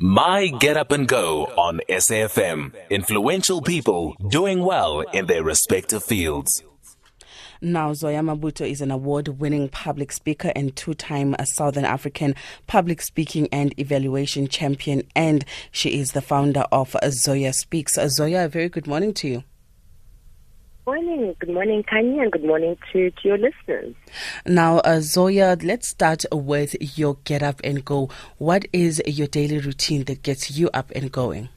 My Get Up and Go on SAFM. Influential people doing well in their respective fields. Now, Zoya Mabutho is an award winning public speaker and two time Southern African public speaking and evaluation champion, and she is the founder of Zoya Speaks. Zoya, a very good morning to you morning. Good morning, Kanya, and good morning to, to your listeners. Now, uh, Zoya, let's start with your get up and go. What is your daily routine that gets you up and going?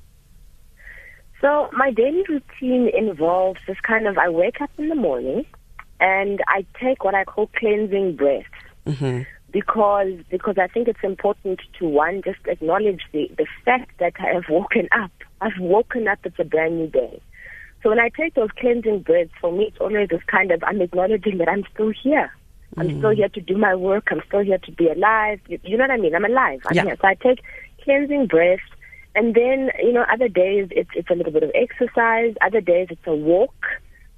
So, my daily routine involves this kind of I wake up in the morning and I take what I call cleansing breaths. Mm-hmm. Because because I think it's important to one just acknowledge the, the fact that I have woken up. I've woken up. It's a brand new day. So when I take those cleansing breaths, for me, it's always this kind of I'm acknowledging that I'm still here. I'm mm. still here to do my work. I'm still here to be alive. You, you know what I mean? I'm alive. I'm yeah. here. So I take cleansing breaths. And then, you know, other days it's, it's a little bit of exercise. Other days it's a walk.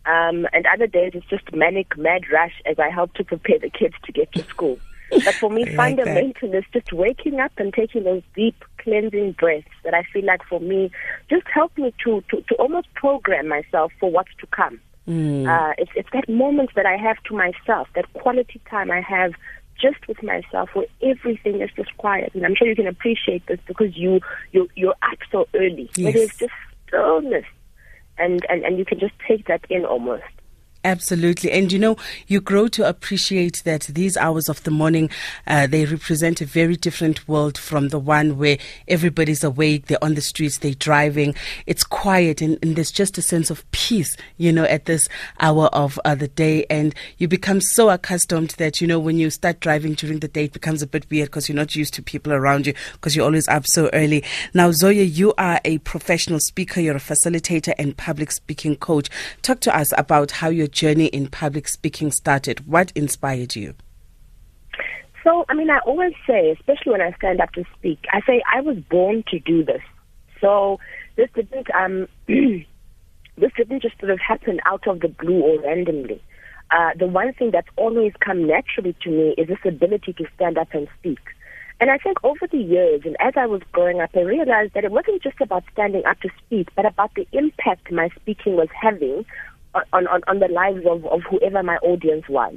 Um, and other days it's just manic, mad rush as I help to prepare the kids to get to school. But for me, like fundamental is just waking up and taking those deep cleansing breaths that I feel like for me just help me to, to, to almost program myself for what's to come. Mm. Uh, it's, it's that moment that I have to myself, that quality time I have just with myself where everything is just quiet. And I'm sure you can appreciate this because you, you, you're up so early. Yes. it's just stillness. And, and, and you can just take that in almost. Absolutely. And you know, you grow to appreciate that these hours of the morning, uh, they represent a very different world from the one where everybody's awake, they're on the streets, they're driving. It's quiet and, and there's just a sense of peace, you know, at this hour of uh, the day. And you become so accustomed that, you know, when you start driving during the day, it becomes a bit weird because you're not used to people around you because you're always up so early. Now, Zoya, you are a professional speaker, you're a facilitator and public speaking coach. Talk to us about how you're journey in public speaking started? What inspired you? So, I mean, I always say, especially when I stand up to speak, I say I was born to do this. So this didn't um this didn't just sort of happen out of the blue or randomly. Uh, the one thing that's always come naturally to me is this ability to stand up and speak. And I think over the years, and as I was growing up, I realized that it wasn't just about standing up to speak, but about the impact my speaking was having on, on, on the lives of, of whoever my audience was.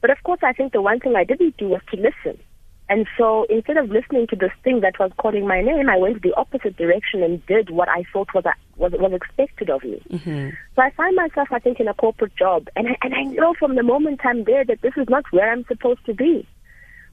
But of course, I think the one thing I didn't do was to listen. And so instead of listening to this thing that was calling my name, I went the opposite direction and did what I thought was was, was expected of me. Mm-hmm. So I find myself, I think, in a corporate job, and I, and I know from the moment I'm there that this is not where I'm supposed to be.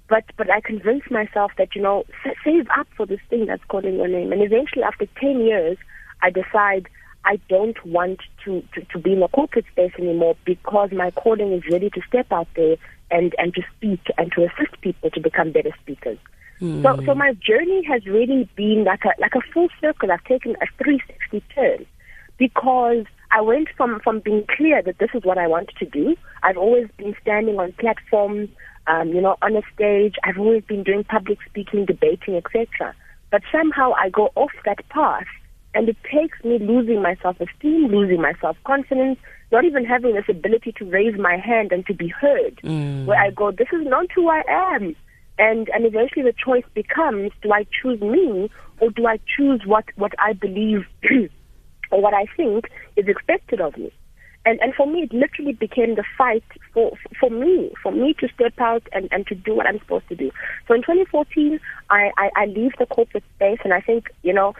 But but I convinced myself that you know save up for this thing that's calling your name. And eventually, after ten years, I decide I don't want to, to, to be in a corporate space anymore because my calling is ready to step out there and, and to speak and to assist people to become better speakers. Mm. So, so my journey has really been like a, like a full circle. I've taken a 360 turn because I went from, from being clear that this is what I wanted to do. I've always been standing on platforms, um, you know, on a stage. I've always been doing public speaking, debating, etc. But somehow I go off that path and it takes me losing my self-esteem, losing my self-confidence, not even having this ability to raise my hand and to be heard. Mm. Where I go, this is not who I am. And, and eventually the choice becomes, do I choose me or do I choose what, what I believe or what I think is expected of me? And, and for me, it literally became the fight for, for me, for me to step out and, and to do what I'm supposed to do. So in 2014, I, I, I leave the corporate space and I think, you know,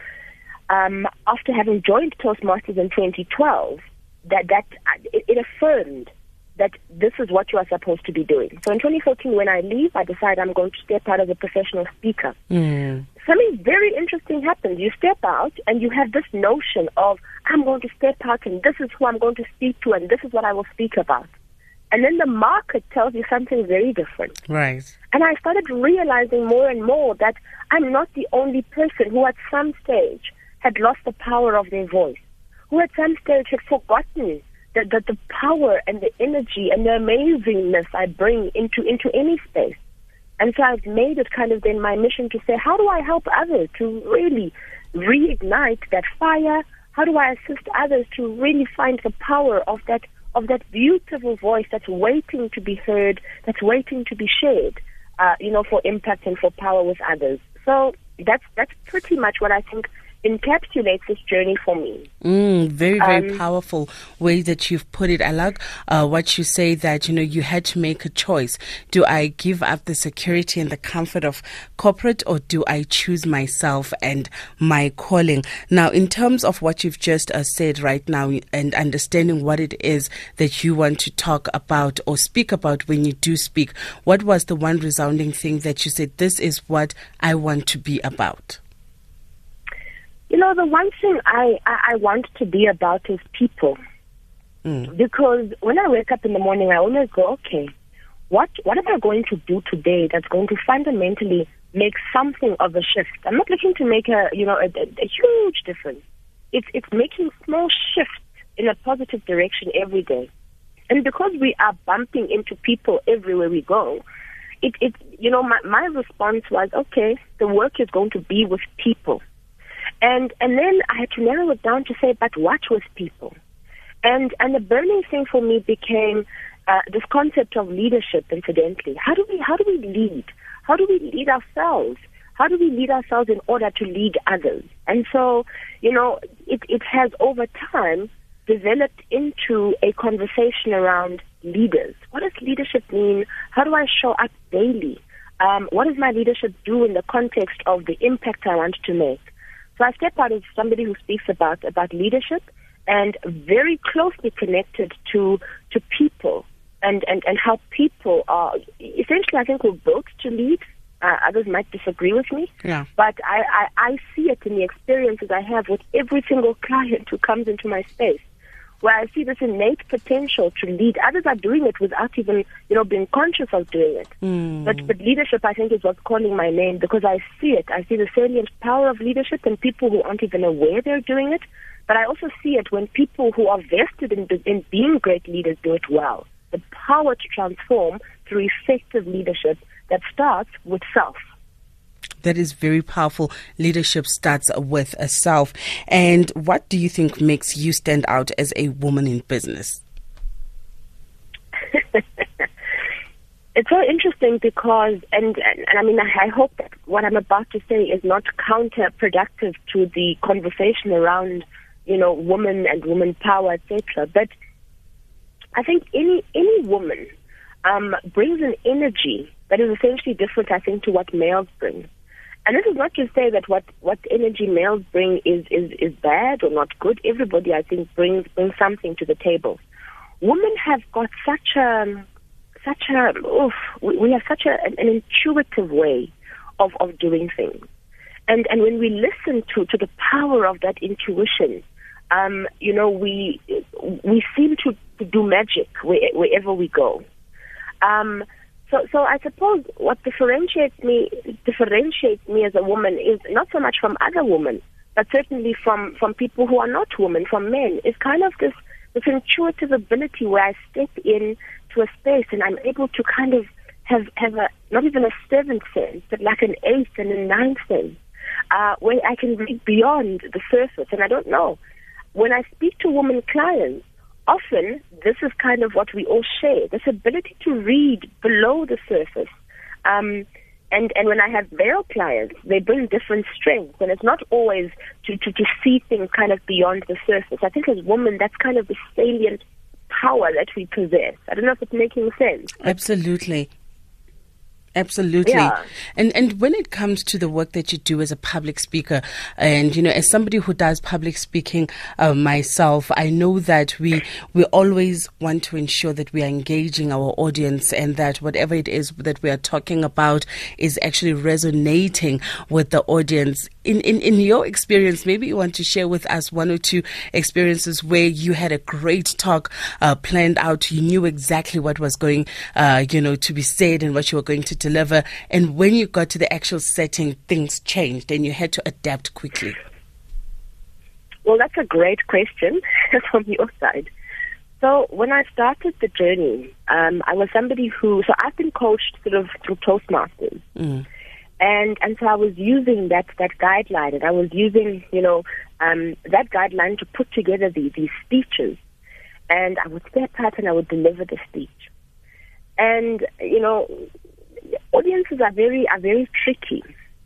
um, after having joined Toastmasters in 2012, that that it, it, affirmed that this is what you are supposed to be doing. So in 2014, when I leave, I decide I'm going to step out as a professional speaker. Mm. Something very interesting happens. You step out and you have this notion of I'm going to step out and this is who I'm going to speak to and this is what I will speak about. And then the market tells you something very different. Right. And I started realizing more and more that I'm not the only person who at some stage had lost the power of their voice, who at some stage had forgotten that, that the power and the energy and the amazingness I bring into, into any space. And so I've made it kind of then my mission to say, how do I help others to really reignite that fire? How do I assist others to really find the power of that of that beautiful voice that's waiting to be heard, that's waiting to be shared, uh, you know, for impact and for power with others. So that's that's pretty much what I think encapsulates this journey for me. Mm, very, very um, powerful way that you've put it. I like uh, what you say that, you know, you had to make a choice. Do I give up the security and the comfort of corporate or do I choose myself and my calling? Now, in terms of what you've just uh, said right now and understanding what it is that you want to talk about or speak about when you do speak, what was the one resounding thing that you said, this is what I want to be about? You know, the one thing I, I, I want to be about is people. Mm. Because when I wake up in the morning, I always go, okay, what what am I going to do today that's going to fundamentally make something of a shift? I'm not looking to make a you know a, a, a huge difference. It's it's making small shifts in a positive direction every day. And because we are bumping into people everywhere we go, it it you know my my response was okay, the work is going to be with people. And and then I had to narrow it down to say, but what with people? And and the burning thing for me became uh, this concept of leadership. Incidentally, how do we how do we lead? How do we lead ourselves? How do we lead ourselves in order to lead others? And so, you know, it it has over time developed into a conversation around leaders. What does leadership mean? How do I show up daily? Um, what does my leadership do in the context of the impact I want to make? So I step out as somebody who speaks about about leadership and very closely connected to to people and, and, and how people are essentially I think we're built to lead. Uh, others might disagree with me. Yeah. But I, I, I see it in the experiences I have with every single client who comes into my space where I see this innate potential to lead. Others are doing it without even, you know, being conscious of doing it. Mm. But but leadership, I think, is what's calling my name because I see it. I see the salient power of leadership in people who aren't even aware they're doing it. But I also see it when people who are vested in, in being great leaders do it well. The power to transform through effective leadership that starts with self that is very powerful. Leadership starts with a self. And what do you think makes you stand out as a woman in business? it's so interesting because, and, and, and I mean, I, hope that what I'm about to say is not counterproductive to the conversation around, you know, women and woman power, etc. But I think any any woman um, brings an energy that is essentially different, I think, to what males bring. And this is not to say that what, what energy males bring is, is, is bad or not good. Everybody, I think, brings, brings something to the table. Women have got such a, such a, oof, we have such a, an, intuitive way of, of doing things. And, and when we listen to, to the power of that intuition, um, you know, we, we seem to, to do magic wherever we go. Um, so, so I suppose what differentiates me differentiates me as a woman is not so much from other women, but certainly from from people who are not women, from men. Is kind of this this intuitive ability where I step in to a space and I'm able to kind of have have a not even a seventh sense, but like an eighth and a ninth sense, uh, where I can read beyond the surface. And I don't know when I speak to women clients often this is kind of what we all share this ability to read below the surface. Um, and, and when I have male clients, they bring different strengths, and it's not always to, to, to see things kind of beyond the surface. I think as women, that's kind of the salient power that we possess. I don't know if it's making sense. Absolutely. Absolutely. Yeah. And and when it comes to the work that you do as a public speaker and you know as somebody who does public speaking uh, myself, I know that we we always want to ensure that we are engaging our audience and that whatever it is that we are talking about is actually resonating with the audience. In in in your experience, maybe you want to share with us one or two experiences where you had a great talk uh, planned out, you knew exactly what was going uh, you know to be said and what you were going to deliver. And when you got to the actual setting, things changed and you had to adapt quickly? Well, that's a great question from your side. So when I started the journey, um, I was somebody who, so I've been coached sort of through Toastmasters. Mm. And, and so I was using that, that guideline and I was using, you know, um, that guideline to put together the, these speeches. And I would step out and I would deliver the speech. And, you know, audiences are very are very tricky.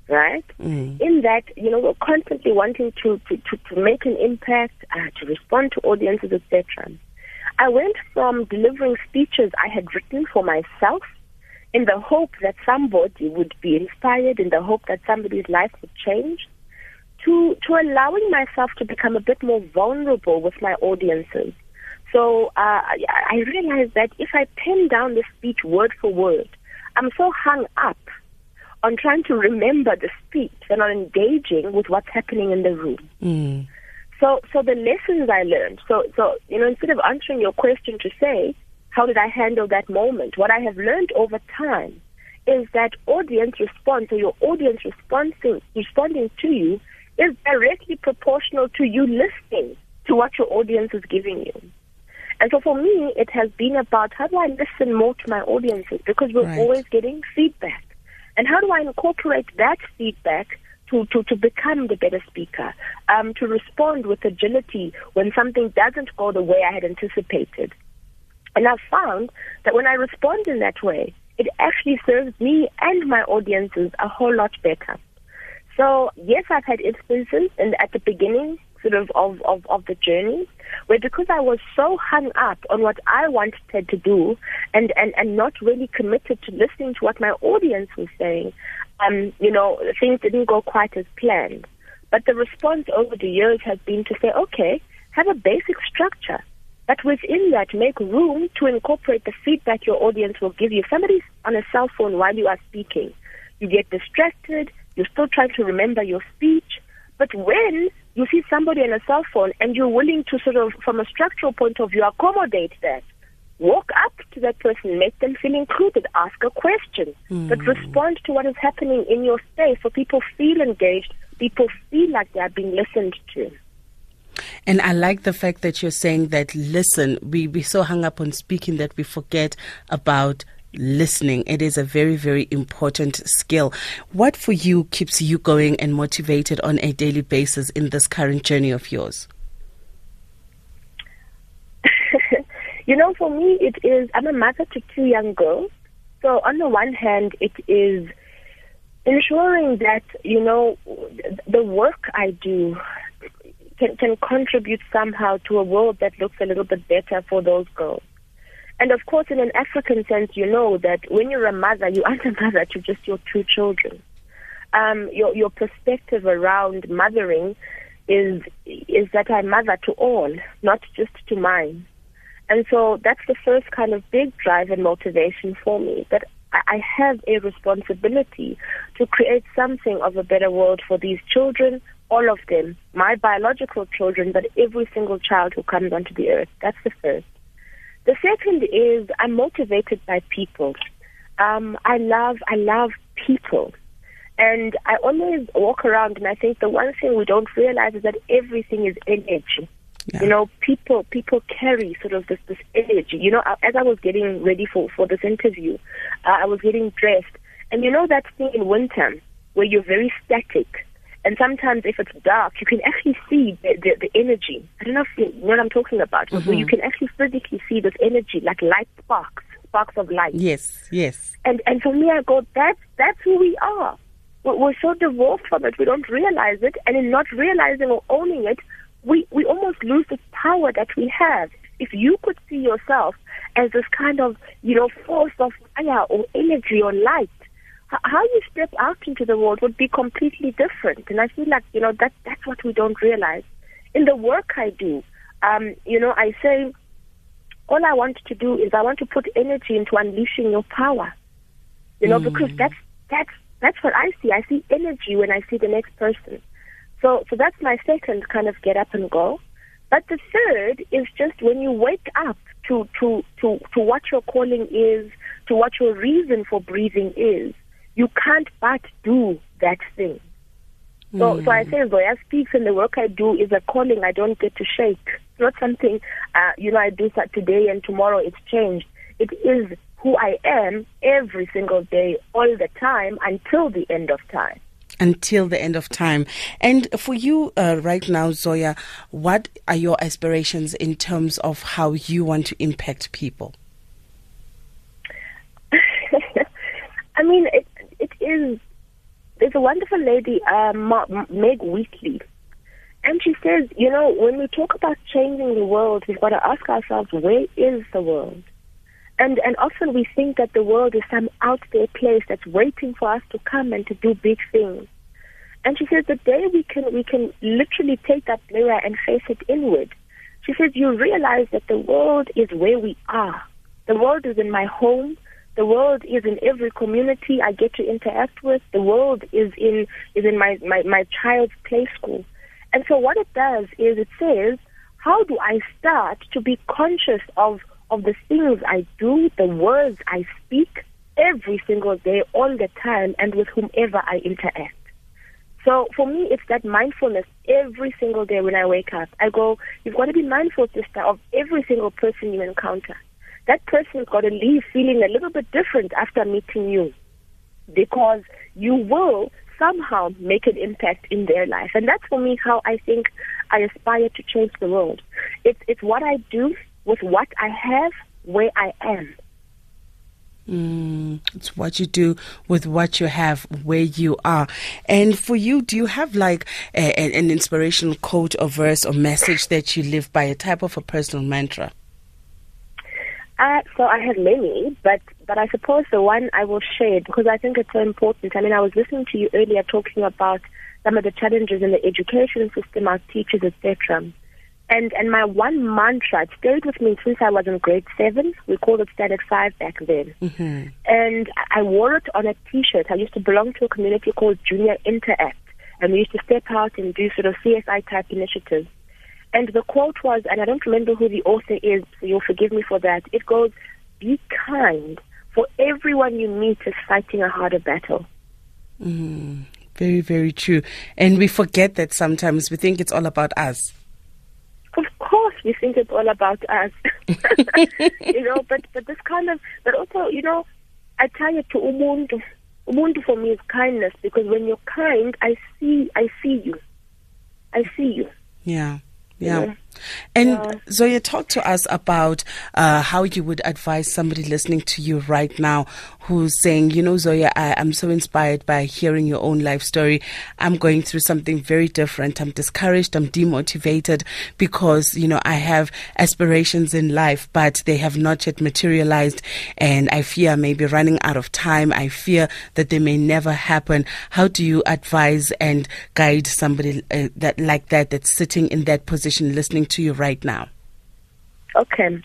right? Mm. In that, you know, we're constantly wanting to, to, to, to make an impact, uh, to respond to audiences, etc. I went from delivering speeches I had written for myself in the hope that somebody would be inspired, in the hope that somebody's life would change, to, to allowing myself to become a bit more vulnerable with my audiences. So uh, I realized that if I pen down the speech word for word, I'm so hung up on trying to remember the speech and on engaging with what's happening in the room. Mm. So, so the lessons I learned. So, so you know, instead of answering your question to say, how did I handle that moment? What I have learned over time is that audience response or your audience responding responding to you is directly proportional to you listening to what your audience is giving you. And so for me, it has been about how do I listen more to my audiences because we're right. always getting feedback. And how do I incorporate that feedback to, to, to become the better speaker, um, to respond with agility when something doesn't go the way I had anticipated. And I've found that when I respond in that way, it actually serves me and my audiences a whole lot better. So yes, I've had instances and at the beginning sort of, of, of, of the journey where because I was so hung up on what I wanted to do and, and, and not really committed to listening to what my audience was saying, um, you know, things didn't go quite as planned. But the response over the years has been to say, okay, have a basic structure. But within that, make room to incorporate the feedback your audience will give you. If somebody's on a cell phone while you are speaking, you get distracted, you're still trying to remember your speech. But when you see somebody on a cell phone and you're willing to sort of, from a structural point of view, accommodate that, walk up to that person, make them feel included, ask a question, mm. but respond to what is happening in your space so people feel engaged, people feel like they are being listened to. And I like the fact that you're saying that listen, we, we so hung up on speaking that we forget about listening. It is a very, very important skill. What for you keeps you going and motivated on a daily basis in this current journey of yours? you know, for me, it is, I'm a mother to two young girls. So, on the one hand, it is ensuring that, you know, the work I do can, can contribute somehow to a world that looks a little bit better for those girls. And of course, in an African sense, you know that when you're a mother, you aren't a mother to just your two children. Um, your your perspective around mothering is is that I mother to all, not just to mine. And so that's the first kind of big drive and motivation for me that I have a responsibility to create something of a better world for these children, all of them, my biological children, but every single child who comes onto the earth. That's the first. The second is I'm motivated by people. Um, I love I love people. And I always walk around and I think the one thing we don't realize is that everything is energy. Yeah. You know, people people carry sort of this this energy. You know, as I was getting ready for for this interview, uh, I was getting dressed, and you know that thing in winter where you're very static, and sometimes if it's dark, you can actually see the, the, the energy. I don't know if you know what I'm talking about, mm-hmm. you can actually physically see this energy, like light sparks, sparks of light. Yes, yes. And and for me, I go, that's that's who we are. We're, we're so divorced from it, we don't realize it, and in not realizing or owning it, we we almost lose the power that we have. If you could see yourself as this kind of you know force of fire or energy or light how you step out into the world would be completely different. And I feel like, you know, that that's what we don't realize. In the work I do, um, you know, I say all I want to do is I want to put energy into unleashing your power. You know, mm. because that's that's that's what I see. I see energy when I see the next person. So so that's my second kind of get up and go. But the third is just when you wake up to to to to what your calling is, to what your reason for breathing is you can't but do that thing. So, mm. so I say Zoya speaks and the work I do is a calling I don't get to shake. It's not something, uh, you know, I do that today and tomorrow it's changed. It is who I am every single day, all the time, until the end of time. Until the end of time. And for you uh, right now, Zoya, what are your aspirations in terms of how you want to impact people? I mean, it, it is there's a wonderful lady, uh, Meg Wheatley, and she says, you know, when we talk about changing the world, we've got to ask ourselves, where is the world? And and often we think that the world is some out there place that's waiting for us to come and to do big things. And she says the day we can we can literally take that mirror and face it inward. She says you realize that the world is where we are. The world is in my home. The world is in every community I get to interact with. The world is in is in my, my, my child's play school. And so what it does is it says, how do I start to be conscious of of the things I do, the words I speak every single day, all the time, and with whomever I interact. So for me, it's that mindfulness every single day when I wake up. I go, you've got to be mindful, sister, of every single person you encounter. That person's got to leave feeling a little bit different after meeting you because you will somehow make an impact in their life. And that's for me how I think I aspire to change the world. It's, it's what I do with what I have where I am. Mm, it's what you do with what you have where you are. And for you, do you have like a, an inspirational quote or verse or message that you live by, a type of a personal mantra? Uh, so I have many, but but I suppose the one I will share because I think it's so important. I mean, I was listening to you earlier talking about some of the challenges in the education system, our teachers, etc. And and my one mantra, it stayed with me since I was in grade seven. We called it Standard Five back then. Mm-hmm. And I wore it on a T-shirt. I used to belong to a community called Junior Interact, and we used to step out and do sort of CSI type initiatives. And the quote was, and I don't remember who the author is, so you'll forgive me for that. It goes, "Be kind, for everyone you meet is fighting a harder battle." Mm, very, very true. And we forget that sometimes we think it's all about us Of course, we think it's all about us. you know, but but this kind of but also, you know, I tie it to umuntu. Umuntu for me is kindness because when you're kind, I see I see you. I see you. Yeah. Yeah. And yeah. Zoya, talk to us about uh, how you would advise somebody listening to you right now who's saying, you know, Zoya, I, am so inspired by hearing your own life story. I'm going through something very different. I'm discouraged. I'm demotivated because, you know, I have aspirations in life, but they have not yet materialized. And I fear maybe running out of time. I fear that they may never happen. How do you advise and guide somebody uh, that like that, that's sitting in that position, listening to you right now? Okay.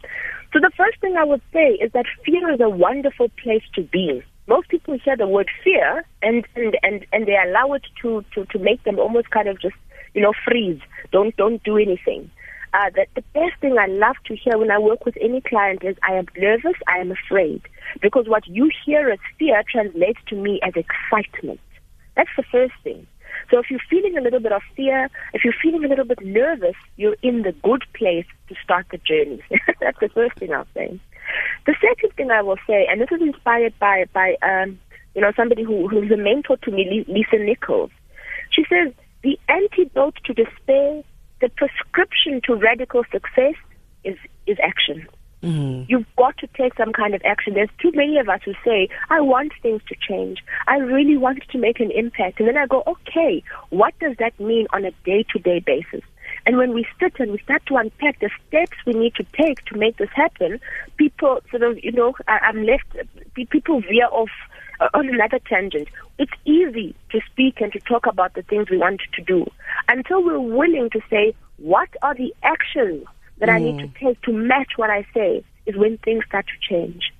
So the first thing I would say is that fear is a wonderful place to be. Most people hear the word fear and, and, and, and they allow it to, to, to make them almost kind of just, you know, freeze. Don't don't do anything. Uh, that the best thing I love to hear when I work with any client is I am nervous, I am afraid. Because what you hear as fear translates to me as excitement. That's the first thing. So if you're feeling a little bit of fear, if you're feeling a little bit nervous, you're in the good place to start the journey. That's the first thing I'll say. The second thing I will say, and this is inspired by by um, you know somebody who who's a mentor to me, Lisa Nichols. She says the antidote to despair, the prescription to radical success is is action. Mm-hmm. You've got to take some kind of action. There's too many of us who say, I want things to change. I really want to make an impact. And then I go, okay, what does that mean on a day to day basis? And when we sit and we start to unpack the steps we need to take to make this happen, people sort of, you know, I'm left, people veer off uh, on another tangent. It's easy to speak and to talk about the things we want to do until we're willing to say, what are the actions that mm. I need to mm. take to match what I say is when things start to change.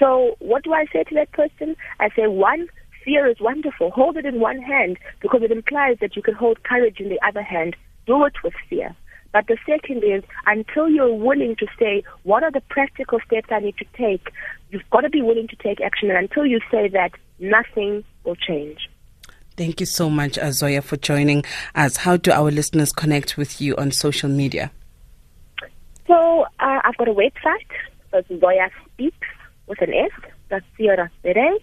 So what do I say to that person? I say, one, fear is wonderful. Hold it in one hand because it implies that you can hold courage in the other hand. Do it with fear. But the second is until you're willing to say, what are the practical steps I need to take? You've got to be willing to take action. And until you say that, nothing will change. Thank you so much, Azoya, for joining us. How do our listeners connect with you on social media? So uh, I've got a website. Zoya Speaks with an S. That's co.za.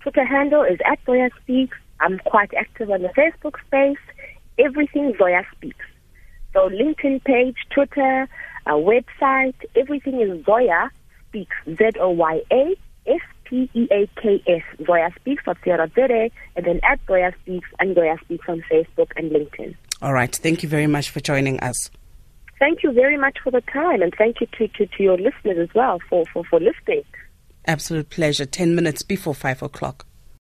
Twitter handle is at Zoya Speaks. I'm quite active on the Facebook space. Everything Zoya Speaks. So LinkedIn page, Twitter, a website, everything is Zoya Speaks. Z O Y A S P E A K S, Zoya Speaks, and then at Zoya Speaks and Zoya Speaks on Facebook and LinkedIn. All right. Thank you very much for joining us. Thank you very much for the time, and thank you to, to, to your listeners as well for, for, for listening. Absolute pleasure. 10 minutes before 5 o'clock.